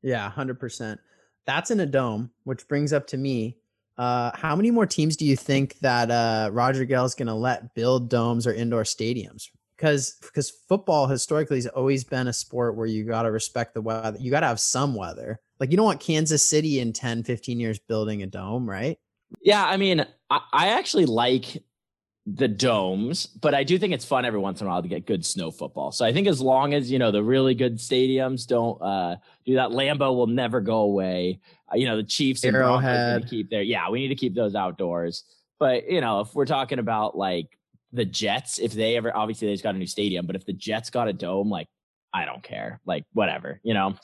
Yeah, hundred percent. That's in a dome, which brings up to me. Uh, how many more teams do you think that uh, Roger Goodell's going to let build domes or indoor stadiums? Because because football historically has always been a sport where you got to respect the weather. You got to have some weather. Like you don't want Kansas City in 10, 15 years building a dome, right? Yeah, I mean, I, I actually like the domes, but I do think it's fun every once in a while to get good snow football. So I think as long as you know the really good stadiums don't uh, do that, Lambeau will never go away. Uh, you know the Chiefs and Broncos need Arrowhead. to keep their yeah. We need to keep those outdoors. But you know if we're talking about like the Jets, if they ever obviously they just got a new stadium, but if the Jets got a dome, like I don't care, like whatever, you know.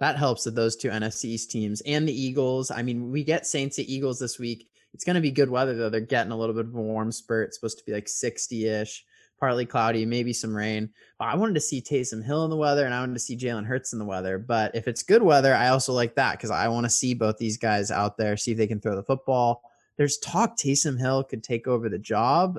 That helps with those two NFC East teams and the Eagles. I mean, we get Saints at Eagles this week. It's going to be good weather though. They're getting a little bit of a warm spurt. It's supposed to be like 60 ish, partly cloudy, maybe some rain. But I wanted to see Taysom Hill in the weather and I wanted to see Jalen Hurts in the weather. But if it's good weather, I also like that because I want to see both these guys out there, see if they can throw the football. There's talk Taysom Hill could take over the job.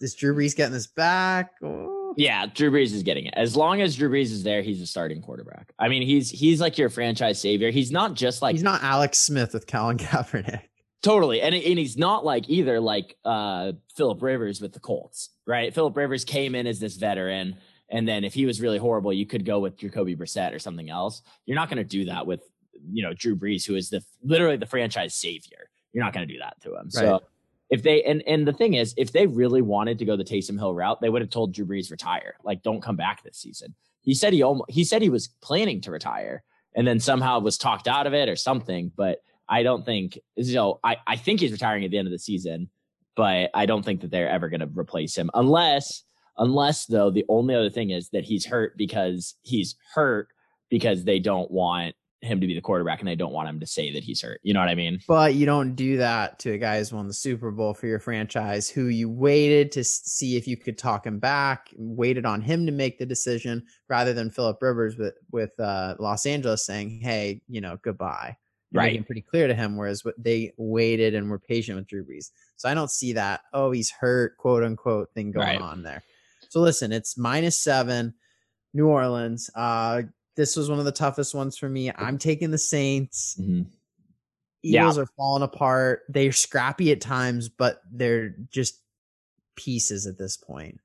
Is Drew Brees getting this back? Oh. Yeah, Drew Brees is getting it. As long as Drew Brees is there, he's a starting quarterback. I mean, he's he's like your franchise savior. He's not just like He's not Alex Smith with Colin Kaepernick. Totally. And, and he's not like either like uh Philip Rivers with the Colts, right? Philip Rivers came in as this veteran. And then if he was really horrible, you could go with Jacoby Brissett or something else. You're not going to do that with, you know, Drew Brees, who is the literally the franchise savior. You're not going to do that to him. So Right. If they and and the thing is, if they really wanted to go the Taysom Hill route, they would have told Drew Brees retire. Like, don't come back this season. He said he almost he said he was planning to retire and then somehow was talked out of it or something. But I don't think you know, I, I think he's retiring at the end of the season, but I don't think that they're ever gonna replace him unless unless though the only other thing is that he's hurt because he's hurt because they don't want him to be the quarterback and they don't want him to say that he's hurt. You know what I mean? But you don't do that to a guy who's won the Super Bowl for your franchise, who you waited to see if you could talk him back, waited on him to make the decision, rather than Philip Rivers with with uh, Los Angeles saying, "Hey, you know, goodbye." You're Right. Making pretty clear to him, whereas what they waited and were patient with Drew Brees. So I don't see that. Oh, he's hurt, quote unquote, thing going Right. on there. So listen, it's minus seven, New Orleans. Uh, this was one of the toughest ones for me. I'm taking the Saints. Mhm. Yeah. Eagles are falling apart. They're scrappy at times, but they're just pieces at this point.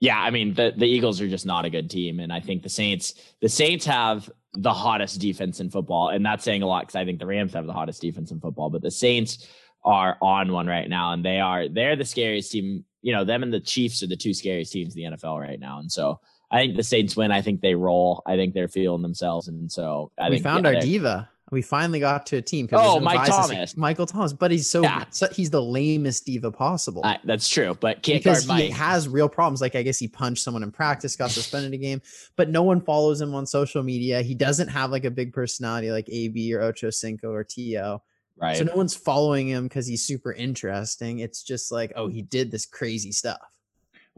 Yeah, I mean the the Eagles are just not a good team, and I think the Saints the Saints have the hottest defense in football, and that's saying a lot because I think the Rams have the hottest defense in football, but the Saints are on one right now, and they are they're the scariest team. You know, them and the Chiefs are the two scariest teams in the NFL right now, and so I think the Saints win. I think they roll. I think they're feeling themselves, and so I we think found yeah, our diva. We finally got to a team. Oh, Mike Thomas. Michael Thomas, but he's so, Yeah. so- he's the lamest diva possible. That's true, but can't because he Mike. has real problems. Like I guess he punched someone in practice, got suspended a game, but no one follows him on social media. He doesn't have like a big personality like AB or Ocho Cinco or To. right. So no one's following him because he's super interesting. It's just like, oh, he did this crazy stuff.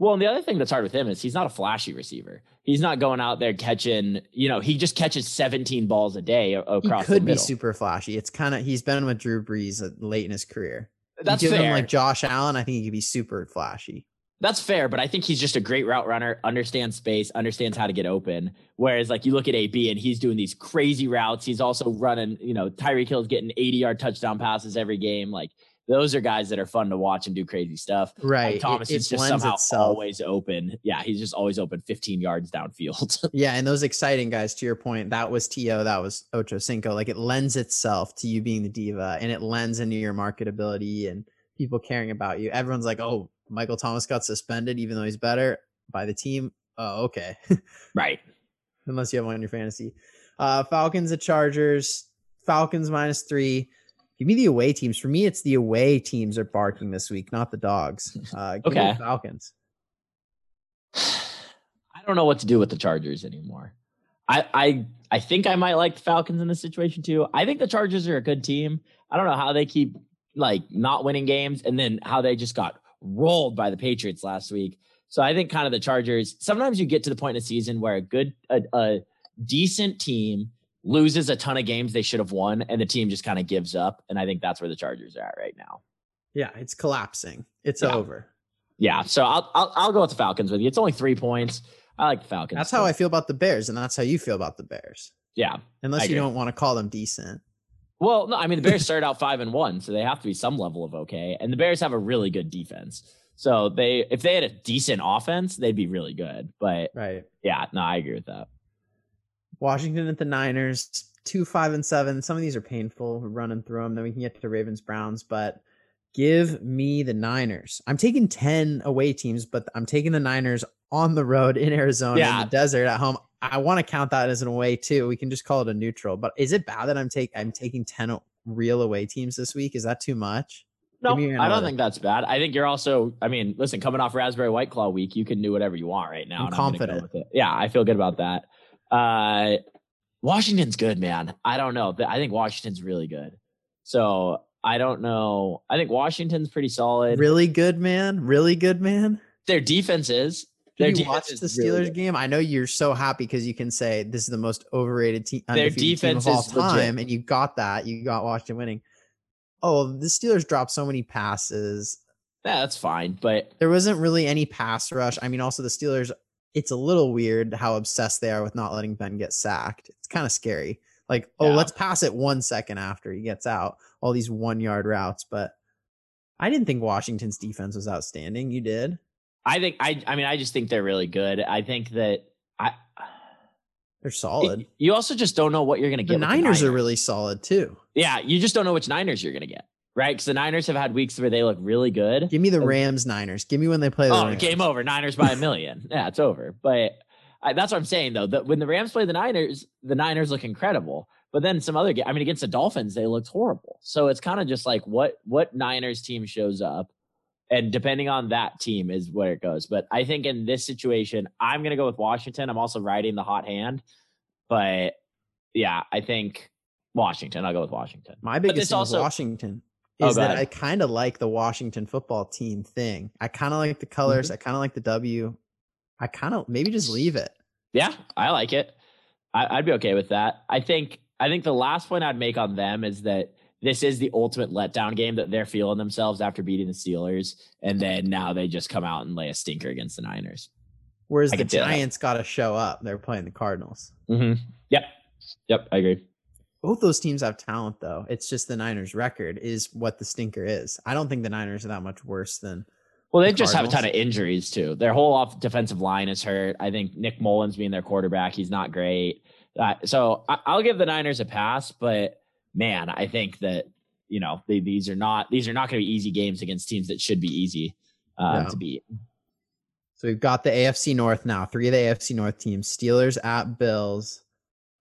Well, and the other thing that's hard with him is he's not a flashy receiver. He's not going out there catching, you know, he just catches 17 balls a day He across the could be super flashy. It's kind of he's been with Drew Brees uh, late in his career. That's give him fair. like Josh Allen, I think he could be super flashy. That's fair, but I think he's just a great route runner, understands space, understands how to get open. Whereas, like, you look at AB and he's doing these crazy routes. He's also running, you know, Tyreek Hill's getting 80 yard touchdown passes every game. Like, those are guys that are fun to watch and do crazy stuff. Right. Like, Thomas it, is just somehow itself. always open. Yeah, he's just always open 15 yards downfield. Yeah, and those exciting guys, to your point, that was To, that was Ocho Cinco. Like it lends itself to you being the diva and it lends into your marketability and people caring about you. Everyone's like, oh, Michael Thomas got suspended, even though he's better by the team. Oh, okay. right. Unless you have one in your fantasy. Uh Falcons at Chargers. Falcons minus three. Give me the away teams. For me, it's the away teams are barking this week, not the dogs. Uh, give me the Okay. Falcons. I don't know what to do with the Chargers anymore. I I I think I might like the Falcons in this situation too. I think the Chargers are a good team. I don't know how they keep like not winning games and then how they just got rolled by the Patriots last week. So I think kind of the Chargers. Sometimes you get to the point in the season where a good a, a decent team loses a ton of games they should have won and the team just kind of gives up and I think that's where the Chargers are at right now. Yeah, it's collapsing. It's Yeah. over. Yeah, so I'll, I'll I'll go with the Falcons with you. It's only 3 points. I like the Falcons. That's how I feel about the Bears, and that's how you feel about the Bears. Yeah. Unless you don't want to call them decent. Well, no, I mean the Bears started out five and one, so they have to be some level of okay. And the Bears have a really good defense. So they if they had a decent offense, they'd be really good. But Right. yeah, no, I agree with that. Washington at the Niners, two, five, and seven. Some of these are painful. We're running through them. Then we can get to the Ravens, Browns, but give me the Niners. I'm taking 10 away teams, but I'm taking the Niners on the road in Arizona in the desert at home. I want to count that as an away too. We can just call it a neutral. But is it bad that I'm take I'm taking 10 real away teams this week? Is that too much? No, I don't think that's bad. I think you're also, I mean, listen, coming off Raspberry White Claw week, you can do whatever you want right now. I'm go confident. it. Yeah, I feel good about that. Uh Washington's good, man. I don't know. I think Washington's really good. So I don't know. I think Washington's pretty solid. Really good, man. Really good, man. Their defense is. Their Did you defense watch the Steelers good. game? I know you're so happy because you can say this is the most overrated team, Their undefeated team defense of all is legit. time, and you got that. You got Washington winning. Oh, the Steelers dropped so many passes. Yeah, that's fine. But There wasn't really any pass rush. I mean, also the Steelers. It's a little weird how obsessed they are with not letting Ben get sacked. It's kind of scary. Like, oh, Yeah. let's pass it one second after he gets out. All these one yard routes, but I didn't think Washington's defense was outstanding. You did. I think I I mean I just think they're really good. I think that I They're solid. you also just don't know what you're going to the get. with Niners are really solid too. Yeah, you just don't know which Niners you're going to get. Right? Cuz the Niners have had weeks where they look really good. Give me the Rams Niners. Give me when they play the Oh, Rams. game over. Niners by a million. yeah, it's over. But I, that's what I'm saying though. That when the Rams play the Niners, the Niners look incredible. But then some other game, I mean, against the Dolphins, they looked horrible. So it's kind of just like what what Niners team shows up, and depending on that team is where it goes. But I think in this situation, I'm gonna go with Washington. I'm also riding the hot hand, but yeah, I think Washington. I'll go with Washington. My biggest thing also- Washington is go that. I kind of like the Washington football team thing. I kind of like the colors. Mm-hmm. I kind of like the W. I kind of maybe just leave it. Yeah, I like it. I, I'd be okay with that. I think I think the last point I'd make on them is that this is the ultimate letdown game that they're feeling themselves after beating the Steelers, and then now they just come out and lay a stinker against the Niners. Whereas I the can see that. Giants got to show up. They're playing the Cardinals. Mm-hmm. Yep, yep, I agree. Both those teams have talent, though. It's just the Niners' record is what the stinker is. I don't think the Niners are that much worse than. Well, they The just have a ton of injuries too. Their whole off defensive line is hurt. I think Nick Mullens being their quarterback, he's not great. Uh, so I, I'll give the Niners a pass, but man, I think that you know they, these are not these are not going to be easy games against teams that should be easy uh, Yeah. to beat. So we've got the AFC North now. Three of the AFC North teams: Steelers at Bills.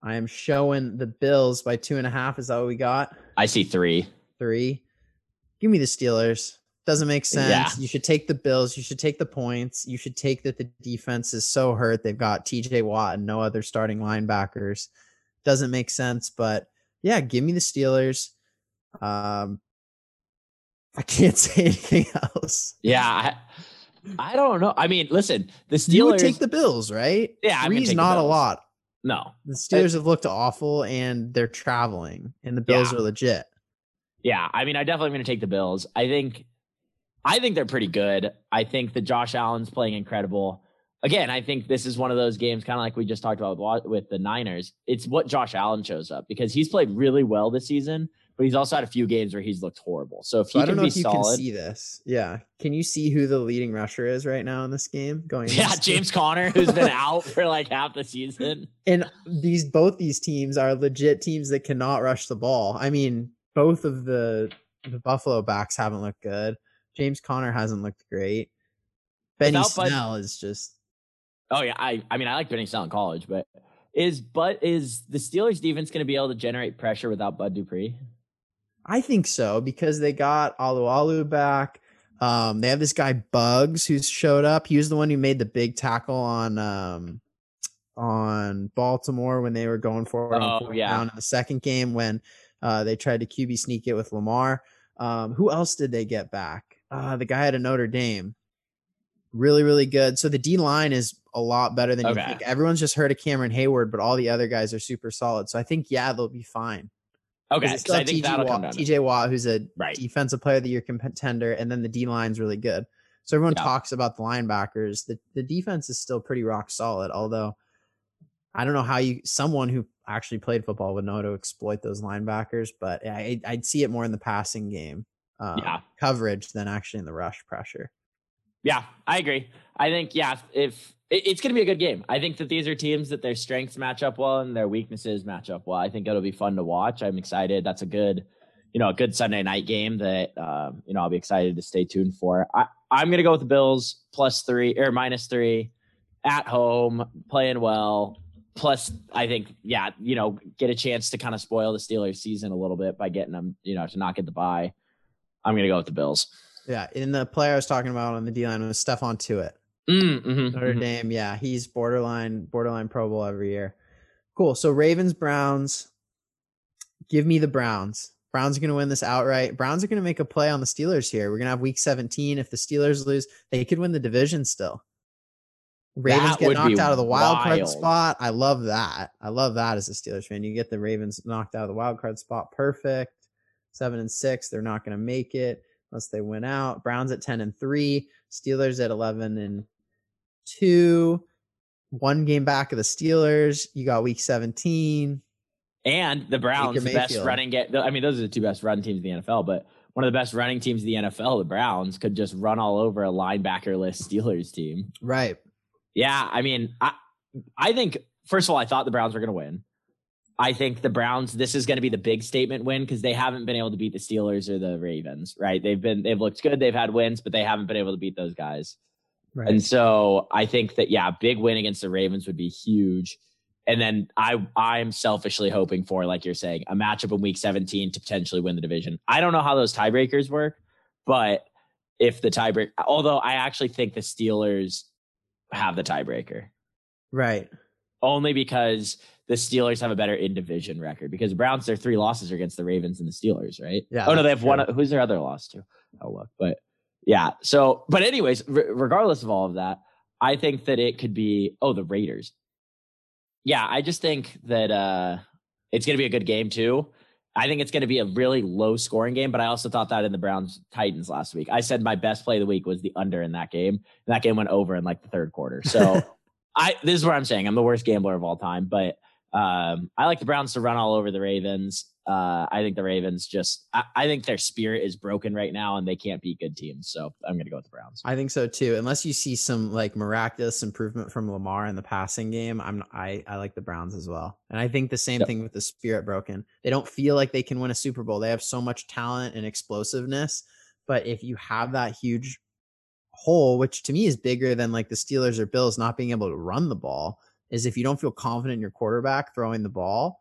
I am showing the Bills by two and a half. Is that what we got? I see three. Three. Give me the Steelers. Doesn't make sense. Yeah. You should take the Bills. You should take the points. You should take that the defense is so hurt. They've got TJ Watt and no other starting linebackers. Doesn't make sense, but yeah, give me the Steelers. Um, I can't say anything else. Yeah, I, I don't know. I mean, listen, the You would Steelers. take the Bills, right? Yeah, three's not a lot. No, The Steelers have looked awful, and they're traveling, and the Bills Yeah. are legit. Yeah, I mean, I definitely am going to take the Bills. I think, I think they're pretty good. I think that Josh Allen's playing incredible. Again, I think this is one of those games, kind of like we just talked about with, with the Niners. It's what Josh Allen shows up because he's played really well this season, but he's also had a few games where he's looked horrible. So if he So I can don't know be if you solid, can see this. Yeah, can you see who the leading rusher is right now in this game? Going, yeah. James Conner, who's been out for like half the season. and these both these teams are legit teams that cannot rush the ball. I mean, both of the the Buffalo backs haven't looked good. James Conner hasn't looked great. Benny Without Snell is just Oh yeah, I I mean I like Benny Snell in college, but is but is the Steelers defense going to be able to generate pressure without Bud Dupree? I think so because they got Alualu back. Um, they have this guy Buggs who's showed up. He was the one who made the big tackle on um on Baltimore when they were going for Oh, yeah. down in the second game when uh, they tried to QB sneak it with Lamar. Um, who else did they get back? Uh, the guy at a Notre Dame. Really, really good. So the D line is a lot better than Okay. you think. Everyone's just heard of Cameron Heyward, but all the other guys are super solid. So I think yeah, they'll be fine. Okay, Because I think TJ that'll come Watt, down. TJ Watt, who's a Right. defensive player of the year contender, and then the D line's really good. So everyone Yeah. talks about the linebackers. The the defense is still pretty rock solid, although I don't know how you someone who actually played football would know how to exploit those linebackers, but I, I'd see it more in the passing game uh, Yeah. coverage than actually in the rush pressure. Yeah, I agree. I think yeah, if it, it's going to be a good game. I think that these are teams that their strengths match up well and their weaknesses match up well. I think it'll be fun to watch. I'm excited. That's a good, you know, a good Sunday night game that um, you know I'll be excited to stay tuned for. I, I'm going to go with the Bills plus three or minus three at home, playing well. Plus, I think yeah, you know, get a chance to kind of spoil the Steelers season a little bit by getting them, you know, to not get the bye. I'm going to go with the Bills. Yeah, in the player I was talking about on the D line was Stephon Tuitt. Mm, mhm, Notre mhm. Dame, yeah, he's borderline borderline Pro Bowl every year. Cool. So Ravens Browns. Give me the Browns. Browns are going to win this outright. Browns are going to make a play on the Steelers here. We're going to have Week 17. If the Steelers lose, they could win the division still. Ravens That get knocked out of the wild card spot. I love that. I love that as a Steelers fan. You get the Ravens knocked out of the wild card spot. Perfect. Seven and six. They're not going to make it unless they win out. Browns at 10 and three. Steelers at 11 and two. One game back of the Steelers. You got week 17. And the Browns, the best running get. I mean, those are the two best run teams in the NFL. But one of the best running teams in the NFL, the Browns, could just run all over a linebackerless Steelers team. Right. Yeah, I mean, I I think first of all, I thought the Browns were going to win. I think the Browns. This is going to be the big statement win because they haven't been able to beat the Steelers or the Ravens. Right? They've been they've looked good. They've had wins, but they haven't been able to beat those guys. Right. And so I think that yeah, big win against the Ravens would be huge. And then I I'm selfishly hoping for, like you're saying, a matchup in week 17 to potentially win the division. I don't know how those tiebreakers work, but if the tiebreak although I actually think the Steelers have the tiebreaker. right. Only because the Steelers have a better in division record because the Browns their three losses are against the Ravens and the Steelers, right? Yeah. Oh no, they have one. Who's their other loss to? I'll look. But yeah. So, but anyways, r- regardless of all of that, I think that it could be. Oh, the Raiders. Yeah, I just think that uh it's going to be a good game too. I think it's going to be a really low scoring game, but I also thought that in the Browns Titans last week. I said my best play of the week was the under in that game. And that game went over in like the third quarter. So I this is what I'm saying. I'm the worst gambler of all time, but um, I like the Browns to run all over the Ravens. Uh, I think the Ravens just, I, I, think their spirit is broken right now and they can't beat good teams. So I'm going to go with the Browns. I think so too. Unless you see some like miraculous improvement from Lamar in the passing game, I'm I I like the Browns as well. And I think the same yep. thing with the spirit broken. They don't feel like they can win a Super Bowl. They have so much talent and explosiveness, but if you have that huge hole, which to me is bigger than like the Steelers or Bills not being able to run the ball, is if you don't feel confident in your quarterback throwing the ball.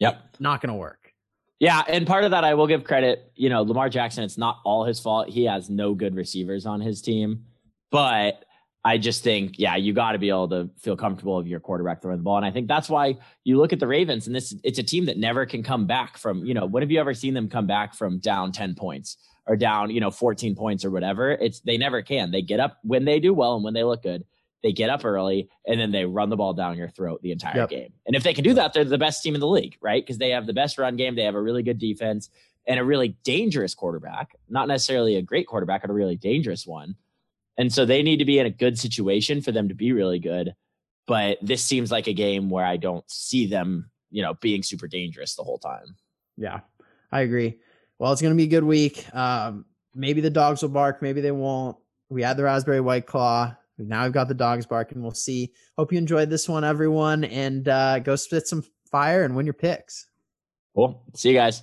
Yep. Not going to work. Yeah, and part of that I will give credit, you know, Lamar Jackson, it's not all his fault. He has no good receivers on his team. But I just think, yeah, you got to be able to feel comfortable of your quarterback throwing the ball. And I think that's why you look at the Ravens and this it's a team that never can come back from, you know, when have you ever seen them come back from down 10 points or down, you know, 14 points or whatever? It's they never can. They get up when they do well and when they look good they get up early and then they run the ball down your throat the entire yep. game. And if they can do that, they're the best team in the league, right? Because they have the best run game, they have a really good defense and a really dangerous quarterback, not necessarily a great quarterback, but a really dangerous one. And so they need to be in a good situation for them to be really good. But this seems like a game where I don't see them, you know, being super dangerous the whole time. Yeah, I agree. Well, it's going to be a good week. Um, maybe the dogs will bark, maybe they won't. We had the raspberry white claw. Now I've got the dogs barking. We'll see. Hope you enjoyed this one, everyone, and uh, go spit some fire and win your picks. Cool. See you guys.